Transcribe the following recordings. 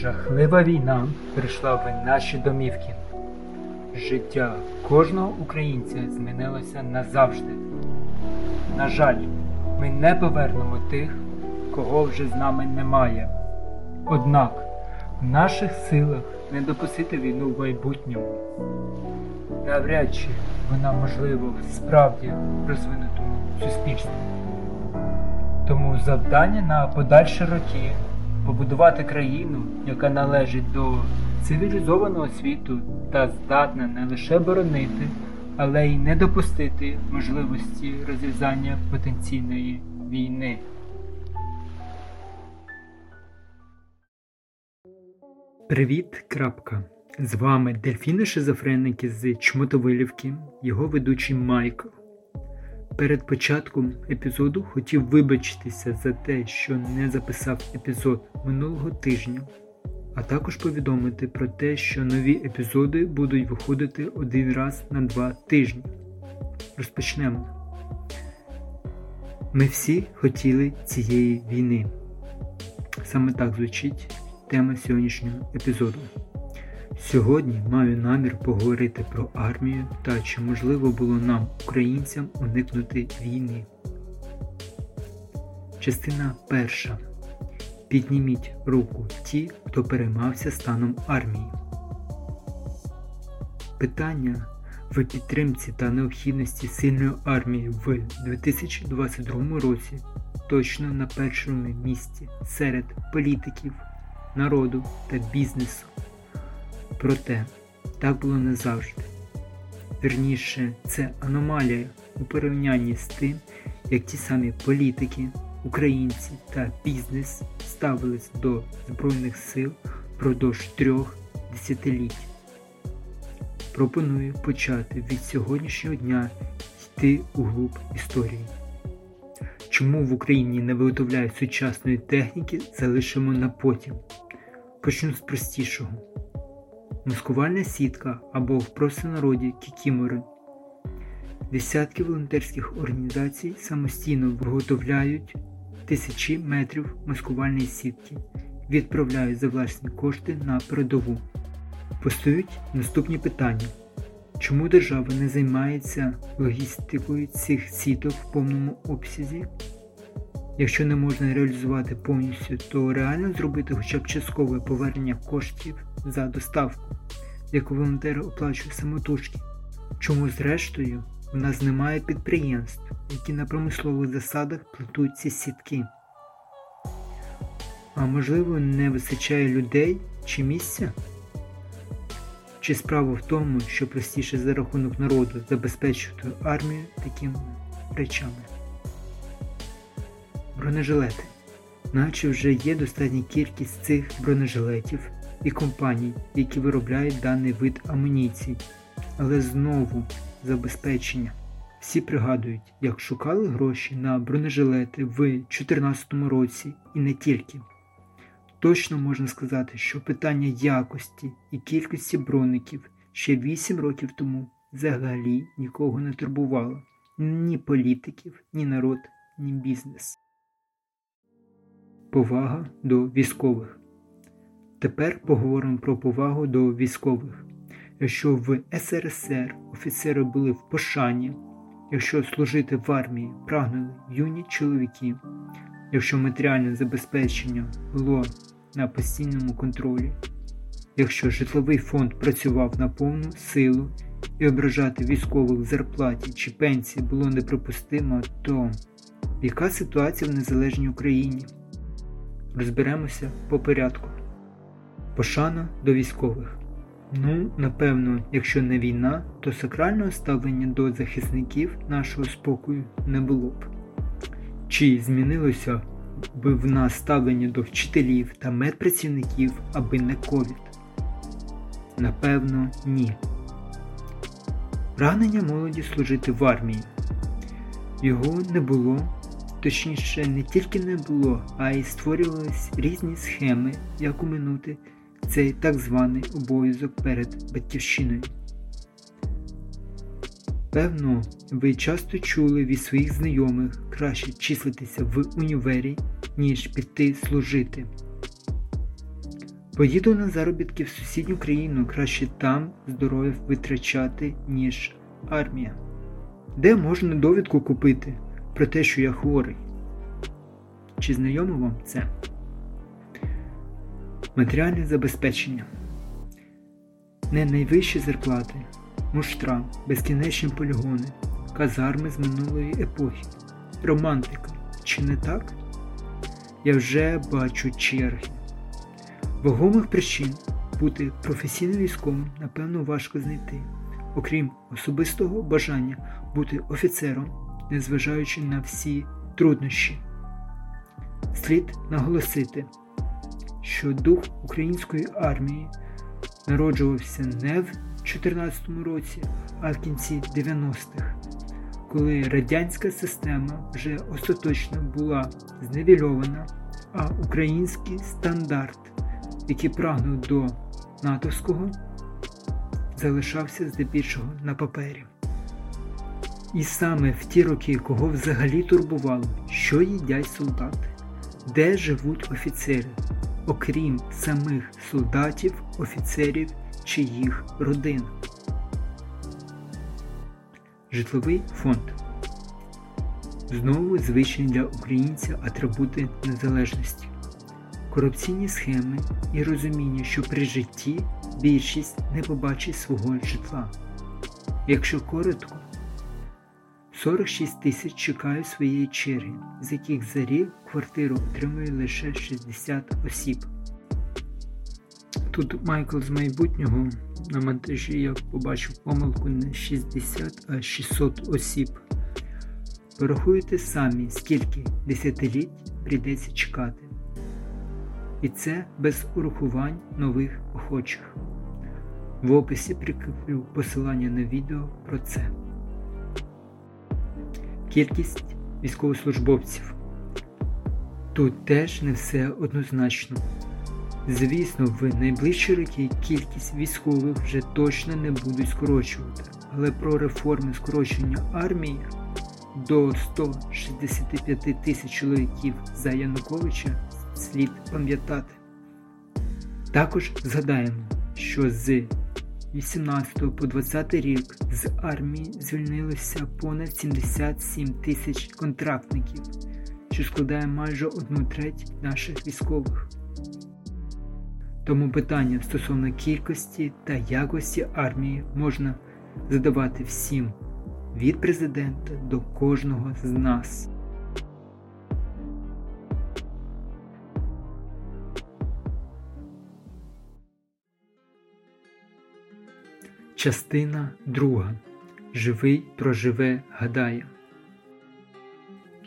Жахлива війна прийшла в наші домівки. Життя кожного українця змінилося назавжди. На жаль, ми не повернемо тих, кого вже з нами немає. Однак в наших силах не допустити війну в майбутньому. Навряд чи вона можлива в справді розвинутому суспільстві. Тому завдання на подальші роки побудувати країну, яка належить до цивілізованого світу та здатна не лише боронити, але й не допустити можливості розв'язання потенційної війни. Привіт, крапка. З вами дельфіни шизофреники з Чмотовилівки, його ведучий Майкл. Перед початком епізоду хотів вибачитися за те, що не записав епізод минулого тижня, а також повідомити про те, що нові епізоди будуть виходити один раз на два тижні. Розпочнемо. Ми всі хотіли цієї війни. Саме так звучить тема сьогоднішнього епізоду. Сьогодні маю намір поговорити про армію та чи можливо було нам, українцям, уникнути війни. Частина перша. Підніміть руку ті, хто переймався станом армії. Питання в підтримці та необхідності сильної армії в 2022 році точно на першому місці серед політиків, народу та бізнесу. Проте так було не завжди. Вірніше, це аномалія у порівнянні з тим, як ті самі політики, українці та бізнес ставились до Збройних сил впродовж трьох десятиліть. Пропоную почати від сьогоднішнього дня йти у глуб історії. Чому в Україні не виготовляють сучасної техніки, залишимо на потім. Почну з простішого маскувальна сітка або в простонароді кікімори. Десятки волонтерських організацій самостійно виготовляють тисячі метрів маскувальної сітки, відправляють за власні кошти на передову. Постають наступні питання. Чому держава не займається логістикою цих сіток в повному обсязі? Якщо не можна реалізувати повністю, то реально зробити хоча б часткове повернення коштів за доставку, яку волонтери оплачують самотужки. Чому зрештою в нас немає підприємств, які на промислових засадах плетуть сітки? А можливо не вистачає людей чи місця? Чи справа в тому, що простіше за рахунок народу забезпечувати армію такими речами? Бронежилети. Наче вже є достатня кількість цих бронежилетів і компаній, які виробляють даний вид амуніції. Але знову забезпечення. Всі пригадують, як шукали гроші на бронежилети в 2014 році і не тільки. Точно можна сказати, що питання якості і кількості броників ще 8 років тому взагалі нікого не турбувало ні політиків, ні народ, ні бізнес. Повага до військових. Тепер поговоримо про повагу до військових. Якщо в СРСР офіцери були в пошані, якщо служити в армії прагнули юні чоловіки, якщо матеріальне забезпечення було на постійному контролі, якщо житловий фонд працював на повну силу і ображати військових зарплаті чи пенсії було неприпустимо, то яка ситуація в незалежній Україні? Розберемося по порядку. Пошана до військових. Ну, напевно, якщо не війна, то сакрального ставлення до захисників нашого спокою не було б. Чи змінилося би в нас ставлення до вчителів та медпрацівників, аби не ковід? Напевно, ні. Прагнення молоді служити в армії. Його не було Точніше, не тільки не було, а й створювались різні схеми, як уминути цей так званий обов'язок перед батьківщиною. Певно, ви часто чули від своїх знайомих краще числитися в універі, ніж піти служити. Поїду на заробітки в сусідню країну, краще там здоров'я витрачати, ніж армія. Де можна довідку купити про те, що я хворий? Чи знайомо вам це? Матеріальне забезпечення. Не найвищі зарплати, муштра, безкінечні полігони, казарми з минулої епохи, романтика. Чи не так? Я вже бачу черги. Вагомих причин бути професійним військовим, напевно, важко знайти, окрім особистого бажання бути офіцером, незважаючи на всі труднощі. Слід наголосити, що дух української армії народжувався не в 2014 році, а в кінці 90-х, коли радянська система вже остаточно була зневільована, а український стандарт, який прагнув до натовського, залишався здебільшого на папері. І саме в ті роки, кого взагалі турбувало, що їдять солдати, де живуть офіцери, окрім самих солдатів, офіцерів чи їх родин. Житловий фонд знову звичні для українця атрибути незалежності, корупційні схеми і розуміння, що при житті більшість не побачить свого житла. Якщо коротко, 46 тисяч чекають своєї черги, з яких за рік квартиру отримує лише 60 осіб. Тут Майкл з майбутнього на монтажі я побачив помилку не 60, а 600 осіб. Порахуйте самі, скільки десятиліть прийдеться чекати. І це без урахувань нових охочих. В описі прикріплю посилання на відео про це. Кількість військовослужбовців. Тут теж не все однозначно. Звісно, в найближчі роки кількість військових вже точно не будуть скорочувати, але про реформи скорочення армії до 165 тисяч чоловіків за Януковича слід пам'ятати. Також згадаємо, що з 18 по 20 рік з армії звільнилося понад 77 тисяч контрактників, що складає майже одну треть наших військових. Тому питання стосовно кількості та якості армії можна задавати всім від президента до кожного з нас. Частина друга. Живий проживе гадає.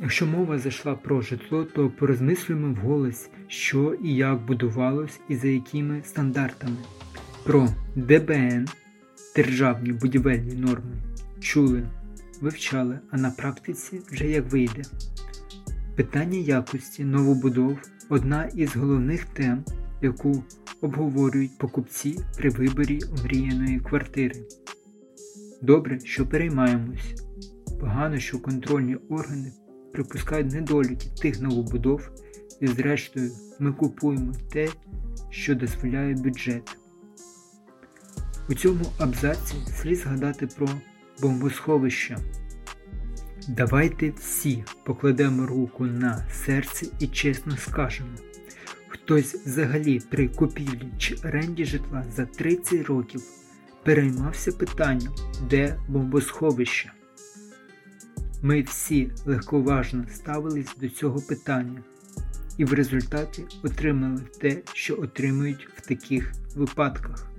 Якщо мова зайшла про житло, то порозмислюємо вголос, що і як будувалось і за якими стандартами. Про ДБН державні будівельні норми чули, вивчали, а на практиці вже як вийде. Питання якості новобудов одна із головних тем, яку обговорюють покупці при виборі омріяної квартири. Добре, що переймаємось. Погано, що контрольні органи припускають недоліки тих новобудов, і, зрештою, ми купуємо те, що дозволяє бюджет. У цьому абзаці слід згадати про бомбосховища. Давайте всі покладемо руку на серце і чесно скажемо. Хтось взагалі при купівлі чи оренді житла за 30 років переймався питанням, де бомбосховище. Ми всі легковажно ставились до цього питання і в результаті отримали те, що отримують в таких випадках.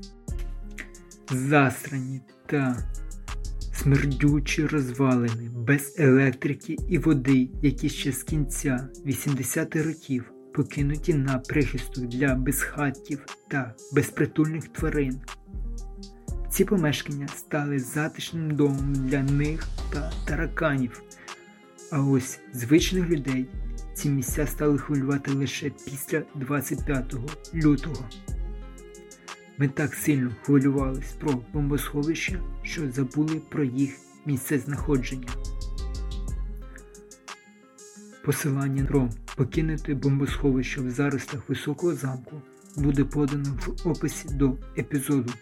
Засрані та смердючі розвалини без електрики і води, які ще з кінця 80-х років покинуті на прихисток для безхаттів та безпритульних тварин. Ці помешкання стали затишним домом для них та тараканів. А ось звичних людей ці місця стали хвилювати лише після 25 лютого. Ми так сильно хвилювались про бомбосховища, що забули про їх місце знаходження. Посилання про покинути бомбосховище в заростах високого замку буде подано в описі до епізоду.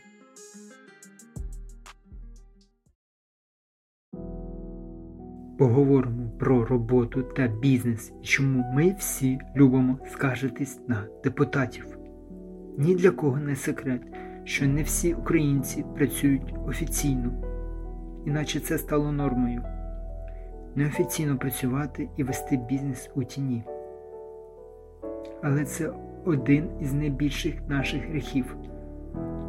Поговоримо про роботу та бізнес і чому ми всі любимо скаржитись на депутатів. Ні для кого не секрет, що не всі українці працюють офіційно, іначе це стало нормою. Неофіційно працювати і вести бізнес у тіні. Але це один із найбільших наших гріхів.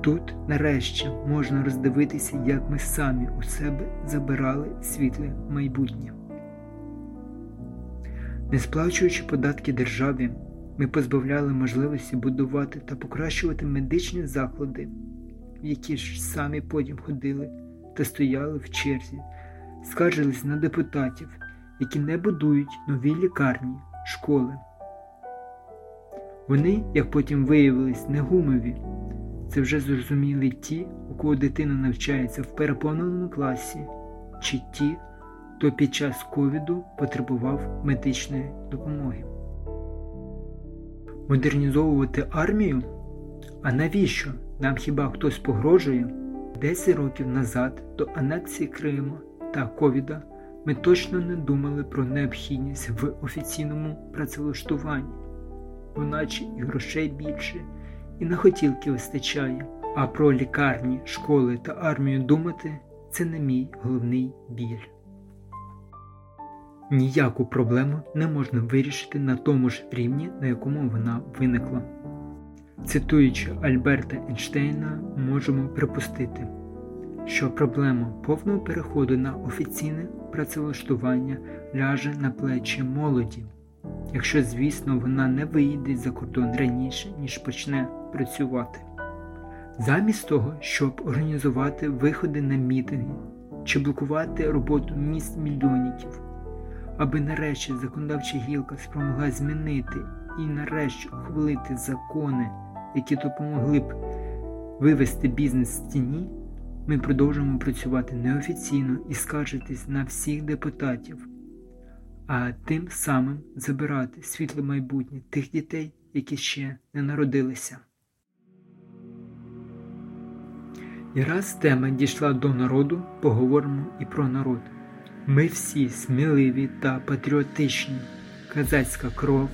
Тут, нарешті, можна роздивитися, як ми самі у себе забирали світле майбутнє. Не сплачуючи податки державі, ми позбавляли можливості будувати та покращувати медичні заклади, в які ж самі потім ходили та стояли в черзі, скаржились на депутатів, які не будують нові лікарні, школи. Вони, як потім виявились, не гумові. Це вже зрозуміли ті, у кого дитина навчається в переповненому класі, чи ті, хто під час ковіду потребував медичної допомоги. Модернізовувати армію? А навіщо? Нам хіба хтось погрожує? 10 років назад до анексії Криму та ковіда ми точно не думали про необхідність в офіційному працевлаштуванні, бо наче і грошей більше і на хотілки вистачає, а про лікарні, школи та армію думати це не мій головний біль. Ніяку проблему не можна вирішити на тому ж рівні, на якому вона виникла. Цитуючи Альберта Ейнштейна, можемо припустити, що проблема повного переходу на офіційне працевлаштування ляже на плечі молоді, якщо, звісно, вона не виїде за кордон раніше, ніж почне працювати. Замість того, щоб організувати виходи на мітинги чи блокувати роботу міст мільйонників, аби нарешті законодавча гілка спромогла змінити і нарешті ухвалити закони, які допомогли б вивести бізнес з тіні, ми продовжуємо працювати неофіційно і скаржитись на всіх депутатів, а тим самим забирати світле майбутнє тих дітей, які ще не народилися. І раз тема дійшла до народу, поговоримо і про народ. Ми всі сміливі та патріотичні, казацька кров,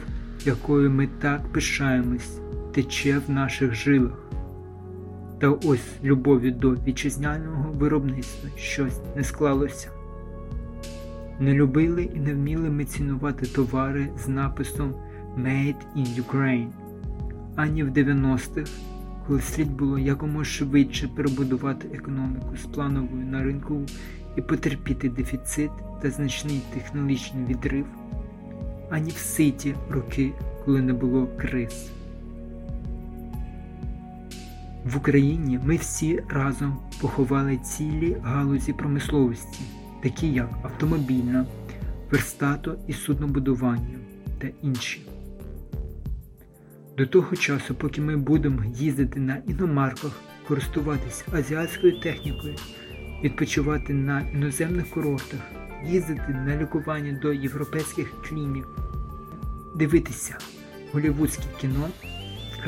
якою ми так пишаємось, тече в наших жилах. Та ось любові до вітчизняного виробництва щось не склалося. Не любили і не вміли ми цінувати товари з написом Made in Ukraine ані в 90-х коли слід було якомога швидше перебудувати економіку з плановою на ринкову і потерпіти дефіцит та значний технологічний відрив, ані в ситі роки, коли не було криз. В Україні ми всі разом поховали цілі галузі промисловості, такі як автомобільна, верстато і суднобудування та інші. До того часу, поки ми будемо їздити на іномарках, користуватися азіатською технікою, відпочивати на іноземних курортах, їздити на лікування до європейських клінік, дивитися голівудське кіно,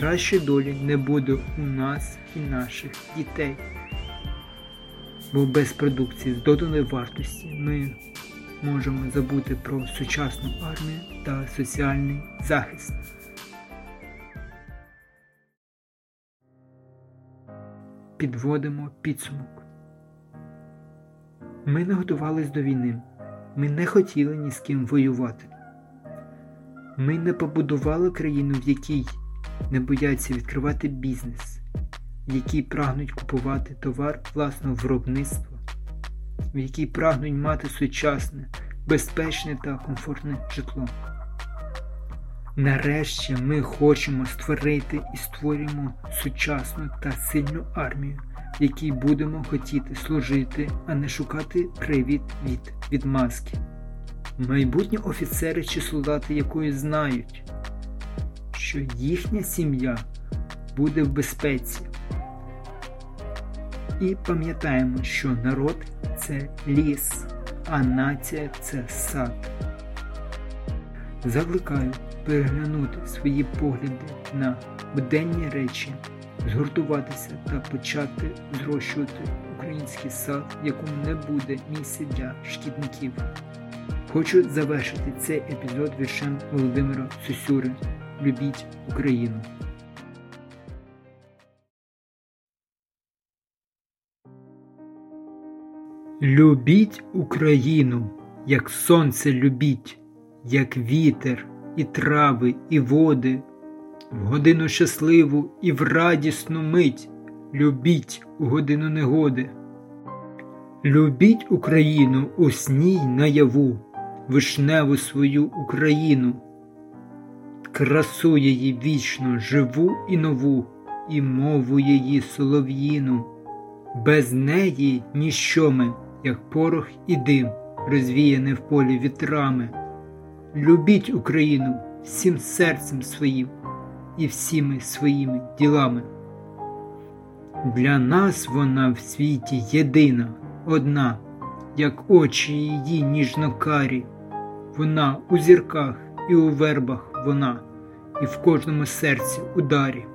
кращої долі не буде у нас і наших дітей. Бо без продукції з доданої вартості ми можемо забути про сучасну армію та соціальний захист. підводимо підсумок. Ми не готувались до війни, ми не хотіли ні з ким воювати. Ми не побудували країну, в якій не бояться відкривати бізнес, в якій прагнуть купувати товар власного виробництва, в якій прагнуть мати сучасне, безпечне та комфортне житло. Нарешті ми хочемо створити і створюємо сучасну та сильну армію, в якій будемо хотіти служити, а не шукати привід від відмазки. Майбутні офіцери чи солдати якої знають, що їхня сім'я буде в безпеці. І пам'ятаємо, що народ це ліс, а нація це сад. Закликаю переглянути свої погляди на буденні речі, згуртуватися та почати зрощувати український сад, в якому не буде місця для шкідників. Хочу завершити цей епізод віршем Володимира Сусюри Любіть Україну. Любіть Україну, як сонце любіть, як вітер, і трави, і води, в годину щасливу і в радісну мить любіть у годину негоди. Любіть Україну у сні наяву, вишневу свою Україну, красу її вічно живу і нову, і мову її солов'їну, без неї ніщо ми як порох і дим, розвіяне в полі вітрами. Любіть Україну всім серцем своїм і всіми своїми ділами. Для нас вона в світі єдина, одна, як очі її ніжно-карі, вона у зірках і у вербах вона, і в кожному серці ударі,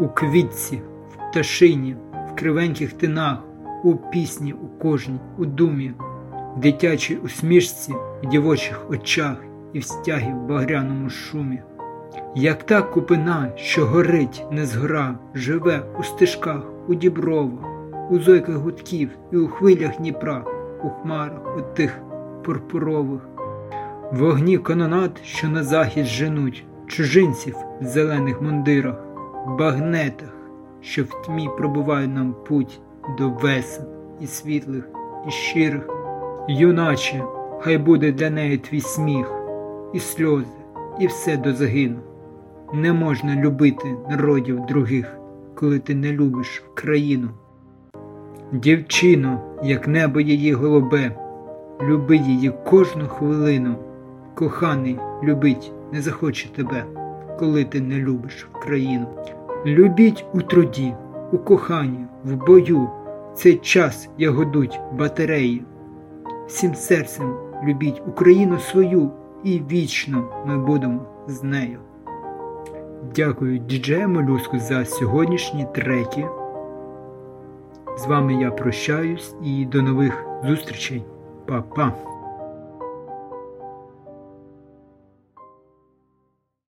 у квітці, в пташині, в кривеньких тинах у пісні у кожній, у думі, в дитячій усмішці, в дівочих очах і в стягі в багряному шумі. Як та купина, що горить, не згора, живе у стежках, у дібровах, у зойках гудків і у хвилях Дніпра, у хмарах, у тих пурпурових, вогні канонат, що на захід женуть, чужинців в зелених мундирах, багнетах, що в тьмі пробувають нам путь до весен і світлих, і щирих. Юначе, хай буде для неї твій сміх, і сльози, і все до загину. Не можна любити народів других, коли ти не любиш країну. Дівчино, як небо її голубе, люби її кожну хвилину. Коханий любить не захоче тебе, коли ти не любиш країну. Любіть у труді у коханні, в бою, цей час ягодуть батареї. Всім серцем любіть Україну свою і вічно ми будемо з нею. Дякую діджею Молюску за сьогоднішні треки. З вами я прощаюсь і до нових зустрічей. Па-па!